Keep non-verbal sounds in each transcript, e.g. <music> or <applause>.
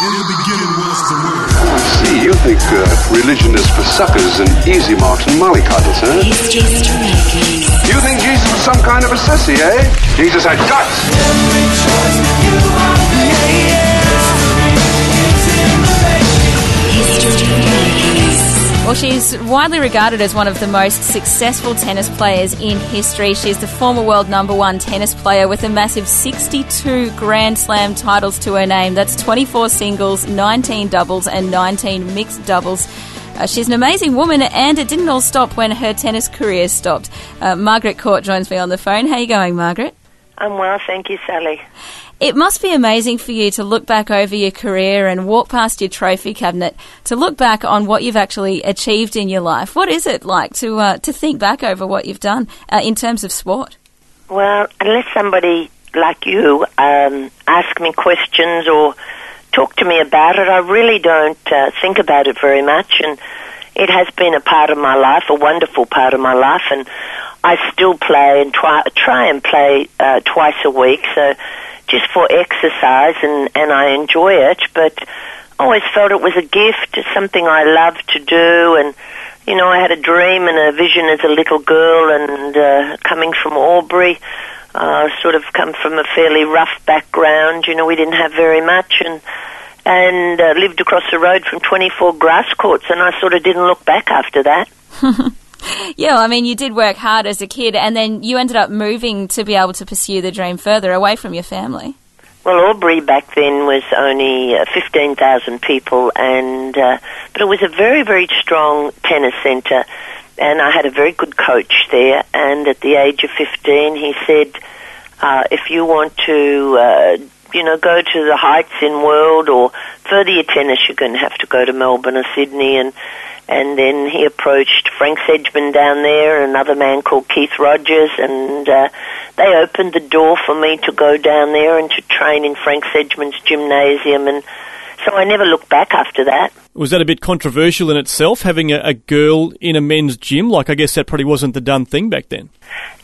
In the beginning was the word. I see, you think uh, religion is for suckers and easy marks and mollycoddles, huh? He's just a making. You think Jesus was some kind of a sissy, eh? Jesus had guts. Well, she's widely regarded as one of the most successful tennis players in history. She's the former world number one tennis player with a massive 62 Grand Slam titles to her name. That's 24 singles, 19 doubles, and 19 mixed doubles. Uh, she's an amazing woman, and it didn't all stop when her tennis career stopped. Uh, Margaret Court joins me on the phone. How are you going, Margaret? I'm well, thank you, Sally. It must be amazing for you to look back over your career and walk past your trophy cabinet to look back on what you've actually achieved in your life. What is it like to uh, to think back over what you've done uh, in terms of sport? Well, unless somebody like you um, ask me questions or talk to me about it, I really don't uh, think about it very much. And it has been a part of my life, a wonderful part of my life, and I still play and try, try and play uh, twice a week. So just for exercise, and and I enjoy it, but always felt it was a gift, something I loved to do, and you know, I had a dream and a vision as a little girl, and uh, coming from Albury, uh, sort of come from a fairly rough background. You know, we didn't have very much, and and uh, lived across the road from 24 grass courts, and I sort of didn't look back after that. <laughs> Yeah, I mean, you did work hard as a kid, and then you ended up moving to be able to pursue the dream further away from your family. Well, Albury back then was only uh, 15,000 people, and uh, but it was a very, very strong tennis centre, and I had a very good coach there. And at the age of 15, he said, uh, "If you want to, uh, you know, go to the heights in world or further your tennis, you're going to have to go to Melbourne or Sydney." And and then he approached Frank Sedgman down there, another man called Keith Rogers, and uh, they opened the door for me to go down there and to train in Frank Sedgman's gymnasium. And so I never looked back after that. Was that a bit controversial in itself, having a, a girl in a men's gym? Like, I guess that probably wasn't the done thing back then.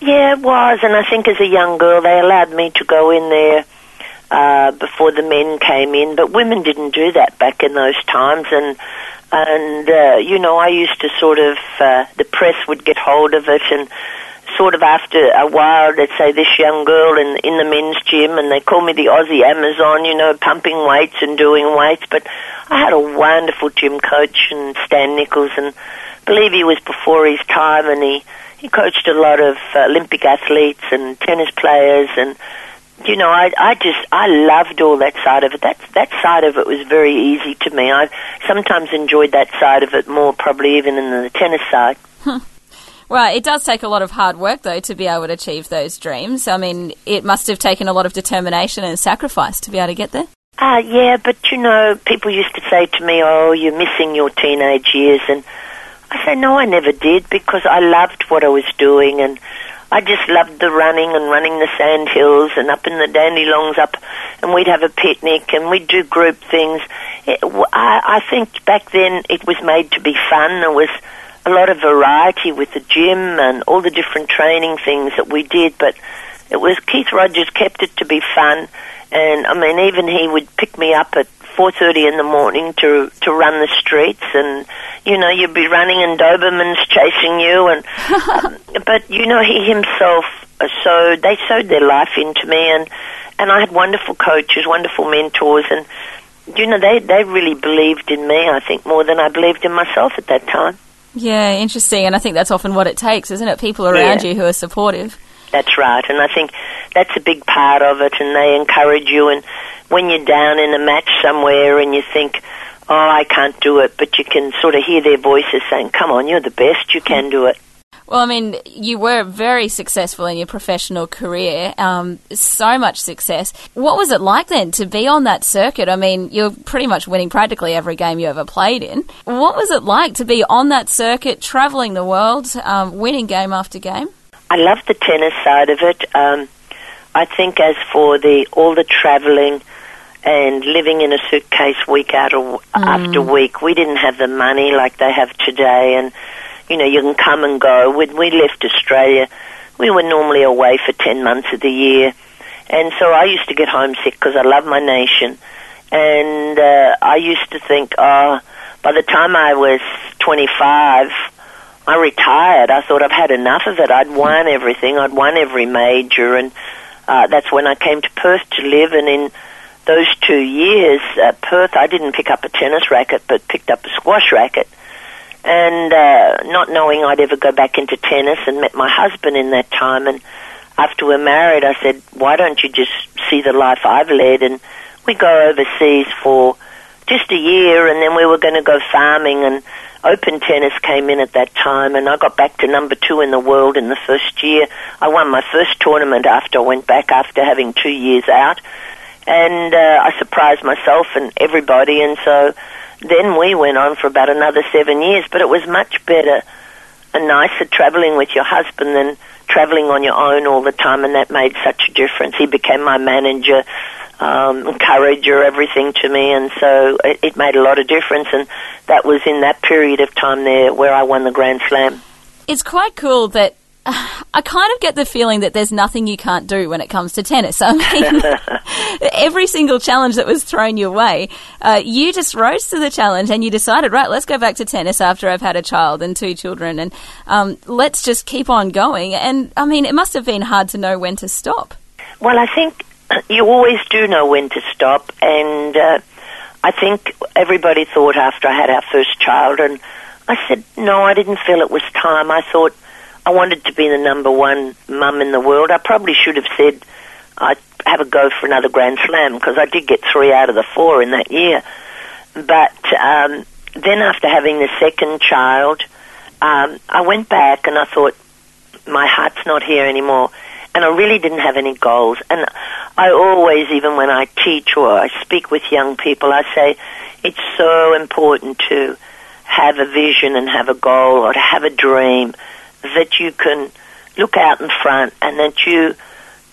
Yeah, it was, and I think as a young girl they allowed me to go in there uh, before the men came in, but women didn't do that back in those times, and and uh, you know I used to sort of uh, the press would get hold of it and sort of after a while they'd say this young girl in in the men's gym and they call me the Aussie Amazon, you know, pumping weights and doing weights, but I had a wonderful gym coach and Stan Nicholes and believe he was before his time and he he coached a lot of uh, Olympic athletes and tennis players and you know, I I just I loved all that side of it. That that side of it was very easy to me. I sometimes enjoyed that side of it more, probably even than the tennis side. <laughs> Well, it does take a lot of hard work, though, to be able to achieve those dreams. I mean, it must have taken a lot of determination and sacrifice to be able to get there. Ah, yeah, but you know, people used to say to me, "Oh, you're missing your teenage years," and I say, "No, I never did because I loved what I was doing and." I just loved the running and running the sand hills and up in the dandelions up, and we'd have a picnic and we'd do group things. It, I, I think back then it was made to be fun. There was a lot of variety with the gym and all the different training things that we did, but it was Keith Rogers kept it to be fun, and I mean even he would pick me up at four thirty in the morning to to run the streets, and you know you'd be running and Dobermans chasing you, and <laughs> um, but you know he himself. Uh, so they sewed their life into me, and and I had wonderful coaches, wonderful mentors, and you know they they really believed in me. I think more than I believed in myself at that time. Yeah, interesting. And I think that's often what it takes, isn't it? People around Yeah. you who are supportive. That's right, and I think that's a big part of it. And they encourage you. And when you're down in a match somewhere and you think, "Oh, I can't do it," but you can sort of hear their voices saying, "Come on, you're the best. You can do it." Well, I mean, you were very successful in your professional career, um, so much success. What was it like then to be on that circuit? I mean, you're pretty much winning practically every game you ever played in. What was it like to be on that circuit, travelling the world, um, winning game after game? I love the tennis side of it. Um, I think as for the all the traveling and living in a suitcase week out or after week, we didn't have the money like they have today, and you know you can come and go. When we left Australia, we were normally away for ten months of the year, and so I used to get homesick because I love my nation. And uh, I used to think, oh, by the time I was 25, I retired. I thought I've had enough of it. I'd won everything. I'd won every major, and uh, that's when I came to Perth to live. And in those two years at Perth, I didn't pick up a tennis racket, but picked up a squash racket. And uh, not knowing I'd ever go back into tennis, and met my husband in that time. And after we're married, I said, "Why don't you just see the life I've led?" And we go overseas for just a year, and then we were going to go farming and Open tennis came in at that time, and I got back to number two in the world in the first year. I won my first tournament after I went back after having two years out, and uh, I surprised myself and everybody, and so then we went on for about another seven years. But it was much better and nicer traveling with your husband than traveling on your own all the time, and that made such a difference. He became my manager um, encourager, everything to me, and so it, it made a lot of difference. And that was in that period of time there where I won the Grand Slam. It's quite cool that I kind of get the feeling that there's nothing you can't do when it comes to tennis. I mean, <laughs> every single challenge that was thrown your way, uh, you just rose to the challenge and you decided, right, let's go back to tennis after I've had a child and two children and um, let's just keep on going. And I mean, it must have been hard to know when to stop. Well, I think you always do know when to stop, and uh, I think everybody thought after I had our first child, and I said, no, I didn't feel it was time. I thought I wanted to be the number one mum in the world. I probably should have said I'd have a go for another Grand Slam because I did get three out of the four in that year. But um, then after having the second child, um, I went back and I thought, my heart's not here anymore and I really didn't have any goals. And I always, even when I teach or I speak with young people, I say it's so important to have a vision and have a goal or to have a dream that you can look out in front and that you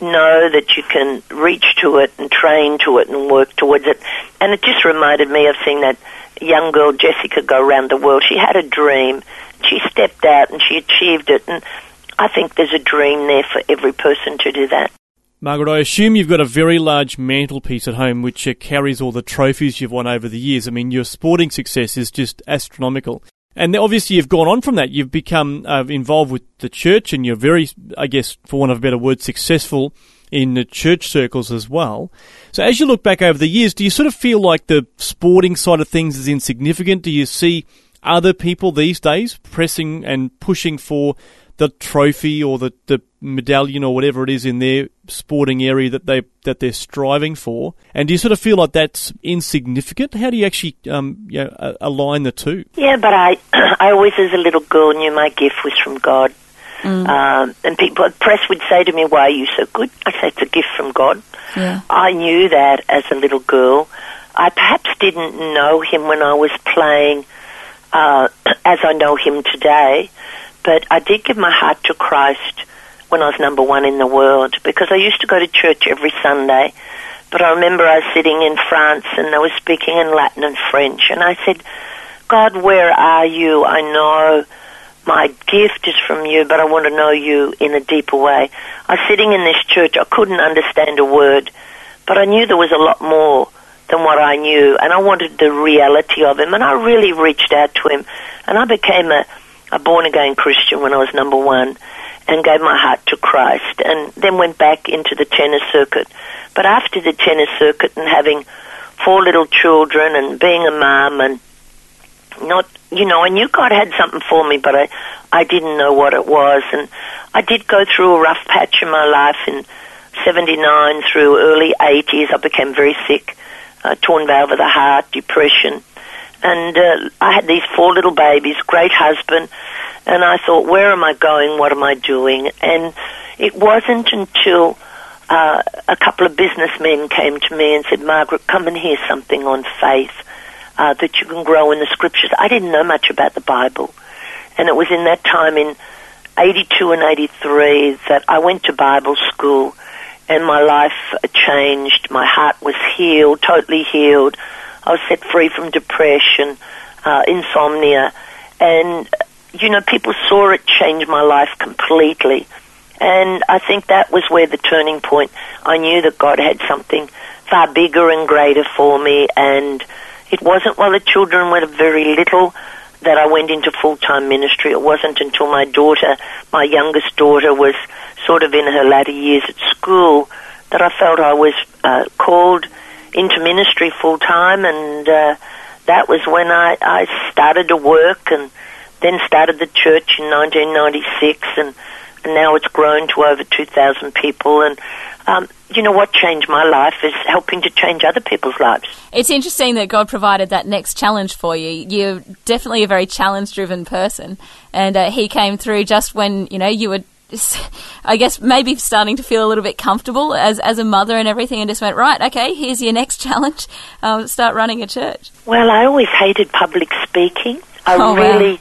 know that you can reach to it and train to it and work towards it. And it just reminded me of seeing that young girl Jessica go around the world. She had a dream. She stepped out and she achieved it. And I think there's a dream there for every person to do that. Margaret, I assume you've got a very large mantelpiece at home which uh, carries all the trophies you've won over the years. I mean, your sporting success is just astronomical. And obviously, you've gone on from that. You've become uh, involved with the church, and you're very, I guess, for want of a better word, successful in the church circles as well. So, as you look back over the years, do you sort of feel like the sporting side of things is insignificant? Do you see other people these days pressing and pushing for the trophy or the, the medallion or whatever it is in their sporting area that they that they're striving for? And do you sort of feel like that's insignificant? How do you actually um, you know, align the two? Yeah, but I <clears throat> I always, as a little girl, knew my gift was from God. Mm. Um, and people, press would say to me, "Why are you so good?" I say, "It's a gift from God." Yeah. I knew that as a little girl. I perhaps didn't know Him when I was playing uh, <clears throat> as I know Him today, but I did give my heart to Christ when I was number one in the world because I used to go to church every Sunday. But I remember I was sitting in France and they were speaking in Latin and French. And I said, God, where are you? I know my gift is from you, but I want to know you in a deeper way. I was sitting in this church. I couldn't understand a word, but I knew there was a lot more than what I knew. And I wanted the reality of him. And I really reached out to him. And I became a a born again Christian when I was number one and gave my heart to Christ and then went back into the tennis circuit. But after the tennis circuit and having four little children and being a mom and not, you know, I knew God had something for me, but I, I didn't know what it was. And I did go through a rough patch in my life in 79 through early 80s. I became very sick, uh, torn valve of the heart, depression and uh, I had these four little babies, great husband, and I thought, where am I going? What am I doing? And it wasn't until uh, a couple of businessmen came to me and said, Margaret, come and hear something on faith uh, that you can grow in the scriptures. I didn't know much about the Bible, and it was in that time in 82 and 83 that I went to Bible school and my life changed. My heart was healed, totally healed. I was set free from depression, uh, insomnia, and you know, people saw it change my life completely. And I think that was where the turning point. I knew that God had something far bigger and greater for me. And it wasn't while the children were very little that I went into full time ministry. It wasn't until my daughter, my youngest daughter, was sort of in her latter years at school that I felt I was uh, called into ministry full time, and uh, that was when I, I started to work and then started the church in 1996, and, and now it's grown to over 2,000 people. And um, you know what changed my life is helping to change other people's lives. It's interesting that God provided that next challenge for you. You're definitely a very challenge-driven person, and uh, He came through just when you know you were. I guess maybe starting to feel a little bit comfortable as as a mother and everything, and just went right. Okay, here's your next <laughs> challenge. Um, start running a church. Well, I always hated public speaking. I Oh, wow. really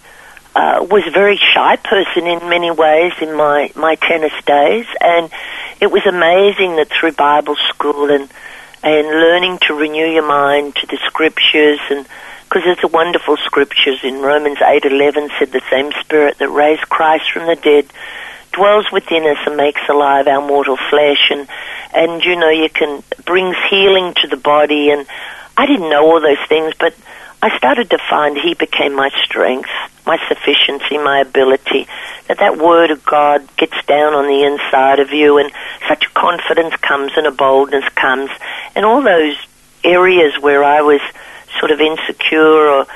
uh, was a very shy person in many ways in my, my tennis days, and it was amazing that through Bible school and and learning to renew your mind to the scriptures and because there's a wonderful scriptures in Romans 8:11 said the same spirit that raised Christ from the dead dwells within us and makes alive our mortal flesh. And and you know you can brings healing to the body. And I didn't know all those things but I started to find he became my strength, my sufficiency, my ability. That that word of God gets down on the inside of you, and such confidence comes and a boldness comes, and all those areas where I was sort of insecure or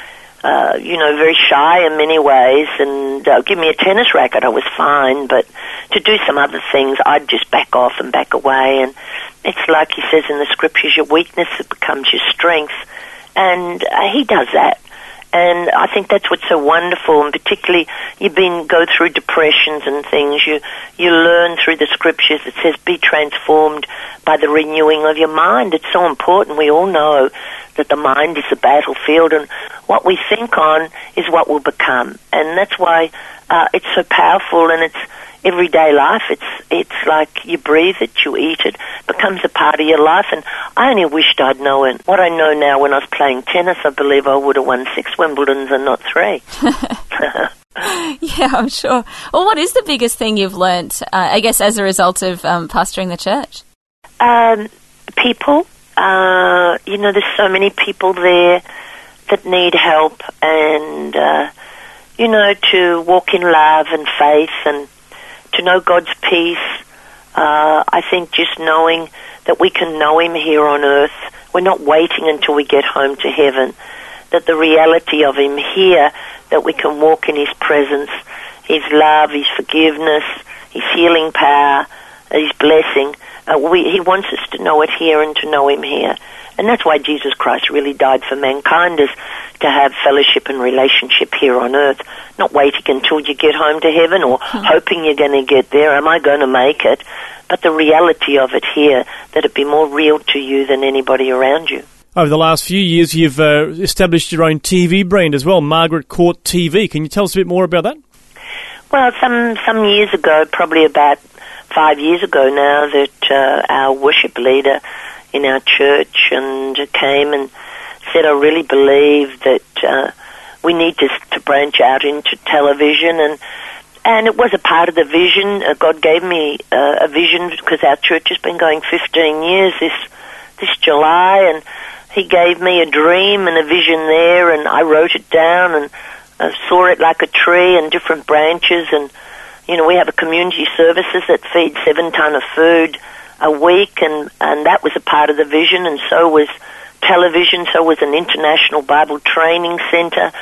uh, you know, very shy in many ways, and uh, give me a tennis racket, I was fine, but to do some other things, I'd just back off and back away, and it's like he says in the scriptures, your weakness becomes your strength, and uh, he does that. And I think that's what's so wonderful, and particularly you've been go through depressions and things. You you learn through the scriptures. It says, "Be transformed by the renewing of your mind." It's so important. We all know that the mind is a battlefield, and what we think on is what will become. And that's why uh, it's so powerful, and it's everyday life. It's it's like you breathe it, you eat it, becomes a part of your life. And I only wished I'd known what I know now. When I was playing tennis, I believe I would have won six Wimbledons and not three. <laughs> <laughs> Yeah, I'm sure. Well, what is the biggest thing you've learnt, uh, I guess, as a result of um, pastoring the church? Um, people, uh, you know, there's so many people there that need help, and uh, you know, to walk in love and faith, and to know God's peace. Uh, I think just knowing that we can know Him here on earth, we're not waiting until we get home to heaven. That the reality of Him here, that we can walk in His presence, His love, His forgiveness, His healing power, His blessing. Uh, we, he wants us to know it here and to know Him here. And that's why Jesus Christ really died for mankind, is to have fellowship and relationship here on earth, not waiting until you get home to heaven or hoping you're going to get there. Am I going to make it? But the reality of it here, that it be more real to you than anybody around you. Over the last few years, you've uh, established your own TV brand as well, Margaret Court TV. Can you tell us a bit more about that? Well, some some years ago, probably about five years ago now, that uh, our worship leader in our church and came and said, "I really believe that uh, we need to to branch out into television." And and it was a part of the vision. Uh, God gave me uh, a vision because our church has been going 15 years this this July, and He gave me a dream and a vision there, and I wrote it down and uh, saw it like a tree and different branches and you know, we have a community services that feed seven ton of food a week, and and that was a part of the vision, and so was television, so was an international Bible training center,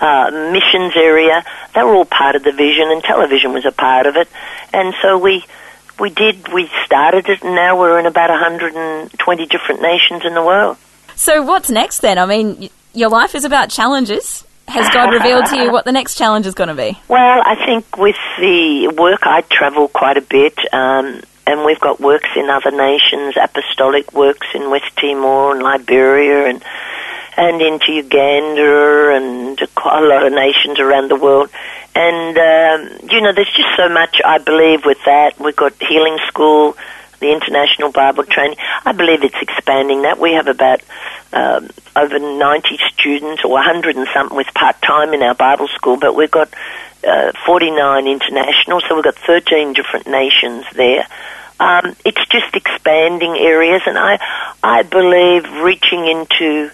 uh, missions area. They were all part of the vision, and television was a part of it, and so we. We did. We started it, and now we're in about 120 different nations in the world. So, what's next then? I mean, your life is about challenges. Has God <laughs> revealed to you what the next challenge is going to be? Well, I think with the work, I travel quite a bit, um, and we've got works in other nations, apostolic works in West Timor and Liberia, and and into Uganda and quite a lot of nations around the world. And um, you know, there's just so much I believe with that. We've got healing school, the international Bible training. I believe it's expanding. That we have about um, over 90 students or 100 and something with part time in our Bible school, but we've got uh, 49 international, so we've got 13 different nations there. Um, it's just expanding areas, and I, I believe reaching into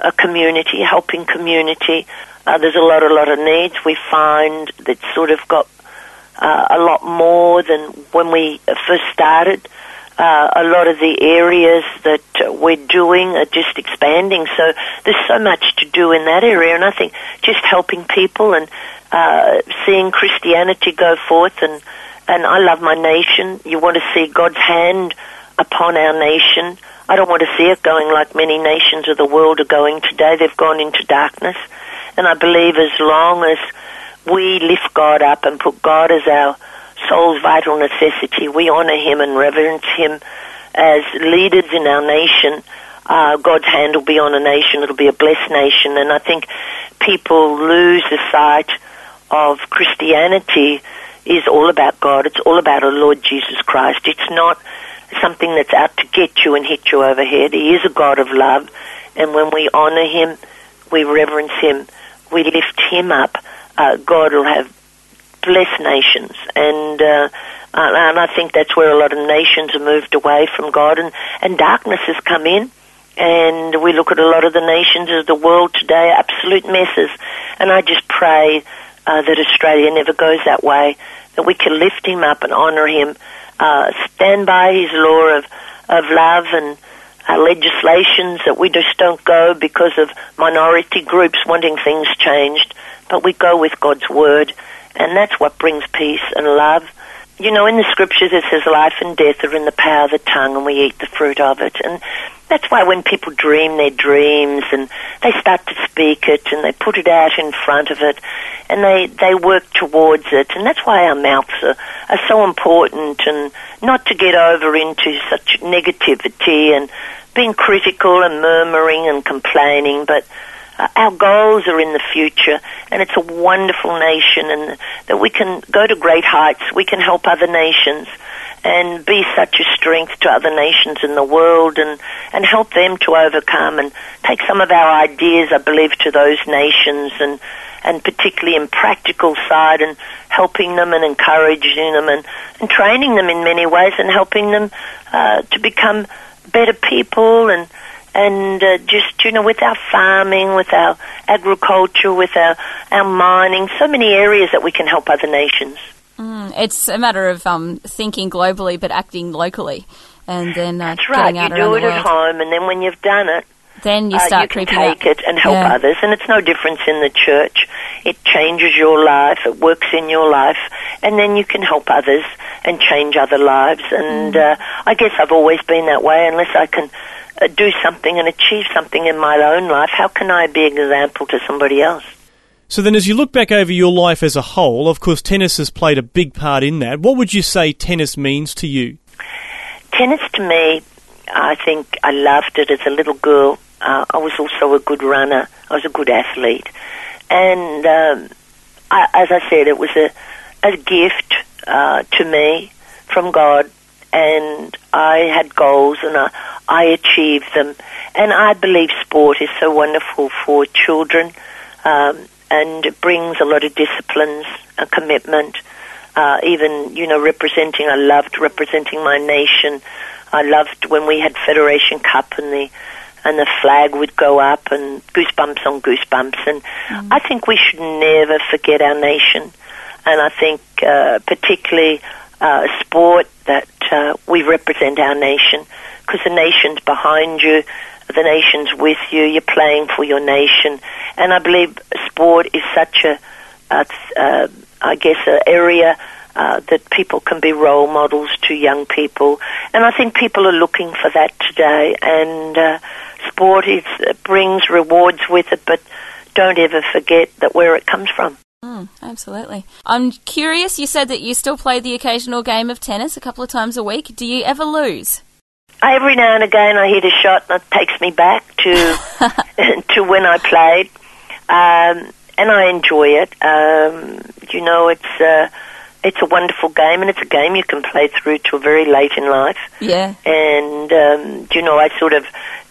a community, helping community. Uh, there's a lot, a lot of needs. We find that sort of got uh, a lot more than when we first started. Uh, a lot of the areas that we're doing are just expanding. So there's so much to do in that area, and I think just helping people and uh, seeing Christianity go forth, and and I love my nation. You want to see God's hand upon our nation. I don't want to see it going like many nations of the world are going today. They've gone into darkness, and I believe as long as we lift God up and put God as our soul's vital necessity. We honor Him and reverence Him as leaders in our nation. Uh, God's hand will be on a nation. It'll be a blessed nation. And I think people lose the sight of Christianity is all about God. It's all about our Lord Jesus Christ. It's not something that's out to get you and hit you over head. He is a God of love. And when we honor Him, we reverence Him, we lift Him up, uh, God will have blessed nations. And, uh, and I think that's where a lot of nations have moved away from God and, and darkness has come in. And we look at a lot of the nations of the world today, absolute messes. And I just pray uh, that Australia never goes that way, that we can lift him up and honour him, uh, stand by his law of, of love and uh, legislations, that we just don't go because of minority groups wanting things changed, but we go with God's word and that's what brings peace and love. You know, in the scriptures it says life and death are in the power of the tongue and we eat the fruit of it. And that's why when people dream their dreams and they start to speak it and they put it out in front of it and they, they work towards it. And that's why our mouths are, are so important and not to get over into such negativity and being critical and murmuring and complaining, but uh, our goals are in the future, and it's a wonderful nation, and that we can go to great heights. We can help other nations and be such a strength to other nations in the world, and and help them to overcome and take some of our ideas, I believe, to those nations, and and particularly in practical side, and helping them and encouraging them, and and training them in many ways, and helping them uh, to become better people and and uh, just you know with our farming, with our agriculture, with our our mining, so many areas that we can help other nations. Mm, it's a matter of um, thinking globally but acting locally, and then uh, That's right. getting out you do it at home, and then when you've done it, Then you uh, start you can take up. it and help Yeah. others. And it's no difference in the church. It changes your life. It works in your life, and then you can help others and change other lives. And Mm. uh, I guess I've always been that way. Unless I can uh, do something and achieve something in my own life, how can I be an example to somebody else? So then, as you look back over your life as a whole, of course, tennis has played a big part in that. What would you say tennis means to you? Tennis to me, I think I loved it as a little girl. Uh, I was also a good runner. I was a good athlete, and um, I, as I said, it was a a gift uh, to me from God, and I had goals and I, I achieved them. And I believe sport is so wonderful for children, um, and it brings a lot of disciplines, a commitment. Uh, even you know, representing. I loved representing my nation. I loved when we had Federation Cup and the and the flag would go up and goosebumps on goosebumps. And I think we should never forget our nation. And I think uh, particularly uh, sport that uh, we represent our nation because the nation's behind you, the nation's with you. You're playing for your nation, and I believe sport is such a, a uh, I guess, an area uh, that people can be role models to young people, and I think people are looking for that today. And uh, sport is uh, brings rewards with it, but don't ever forget that where it comes from. Mm, absolutely. I'm curious. You said that you still play the occasional game of tennis a couple of times a week. Do you ever lose? Every now and again, I hit a shot and it takes me back to <laughs> <laughs> to when I played, um, and I enjoy it. Um, you know, it's uh, it's a wonderful game, and it's a game you can play through to very late in life. Yeah. And um, you know, I sort of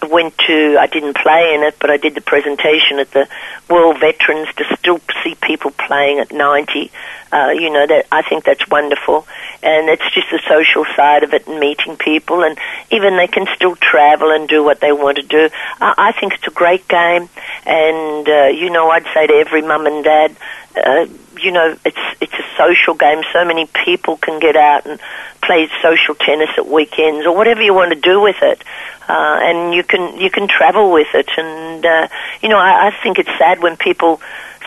went to. I didn't play in it, but I did the presentation at the world veterans to still see people playing at 90. Uh, you know, that I think that's wonderful. And it's just the social side of it and meeting people and even they can still travel and do what they want to do. I, I think it's a great game. And, uh, you know, I'd say to every mum and dad, uh, you know, it's social game. So many people can get out and play social tennis at weekends or whatever you want to do with it, uh, and you can you can travel with it. And uh, you know, I, I think it's sad when people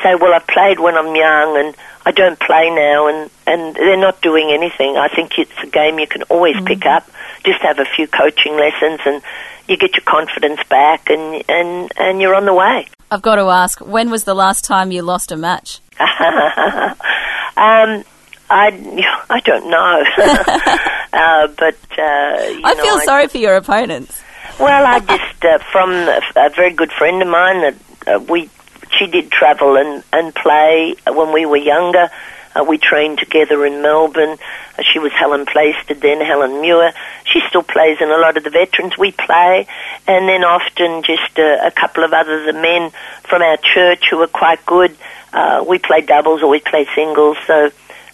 say, "Well, I played when I'm young and I don't play now," and and they're not doing anything. I think it's a game you can always mm-hmm. pick up. Just have a few coaching lessons and you get your confidence back and and and you're on the way. I've got to ask, when was the last time you lost a match? <laughs> um, I, <laughs> I don't know. <laughs> uh, but uh, I know, feel I, sorry for your opponents. Well, I <laughs> just uh, from a, a very good friend of mine that uh, we she did travel and and play when we were younger. Uh, we trained together in Melbourne. Uh, she was Helen Plaisted, then Helen Muir. She still plays in a lot of the veterans we play, and then often just uh, a couple of other the men from our church who are quite good. Uh, we play doubles or we play singles. So,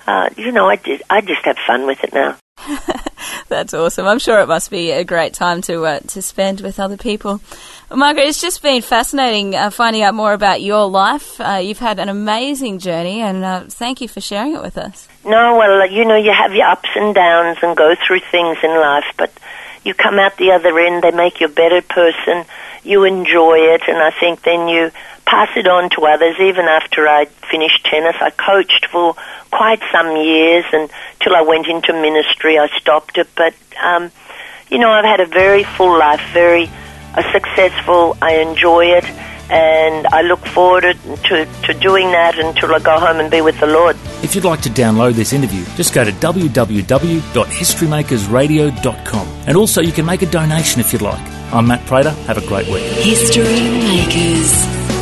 uh, you know, I just, I just have fun with it now. <laughs> That's awesome. I'm sure it must be a great time to uh, to spend with other people. Margaret, it's just been fascinating uh, finding out more about your life. Uh, you've had an amazing journey, and uh, thank you for sharing it with us. No, well, you know, you have your ups and downs and go through things in life, but you come out the other end, they make you a better person, you enjoy it, and I think then you pass it on to others. Even after I finished tennis, I coached for quite some years and till I went into ministry. I stopped it, but um, you know, I've had a very full life, very uh, successful. I enjoy it, and I look forward to, to doing that until I go home and be with the Lord. If you'd like to download this interview, just go to www.historymakersradio.com. And also, you can make a donation if you'd like. I'm Matt Prater. Have a great week. History Makers.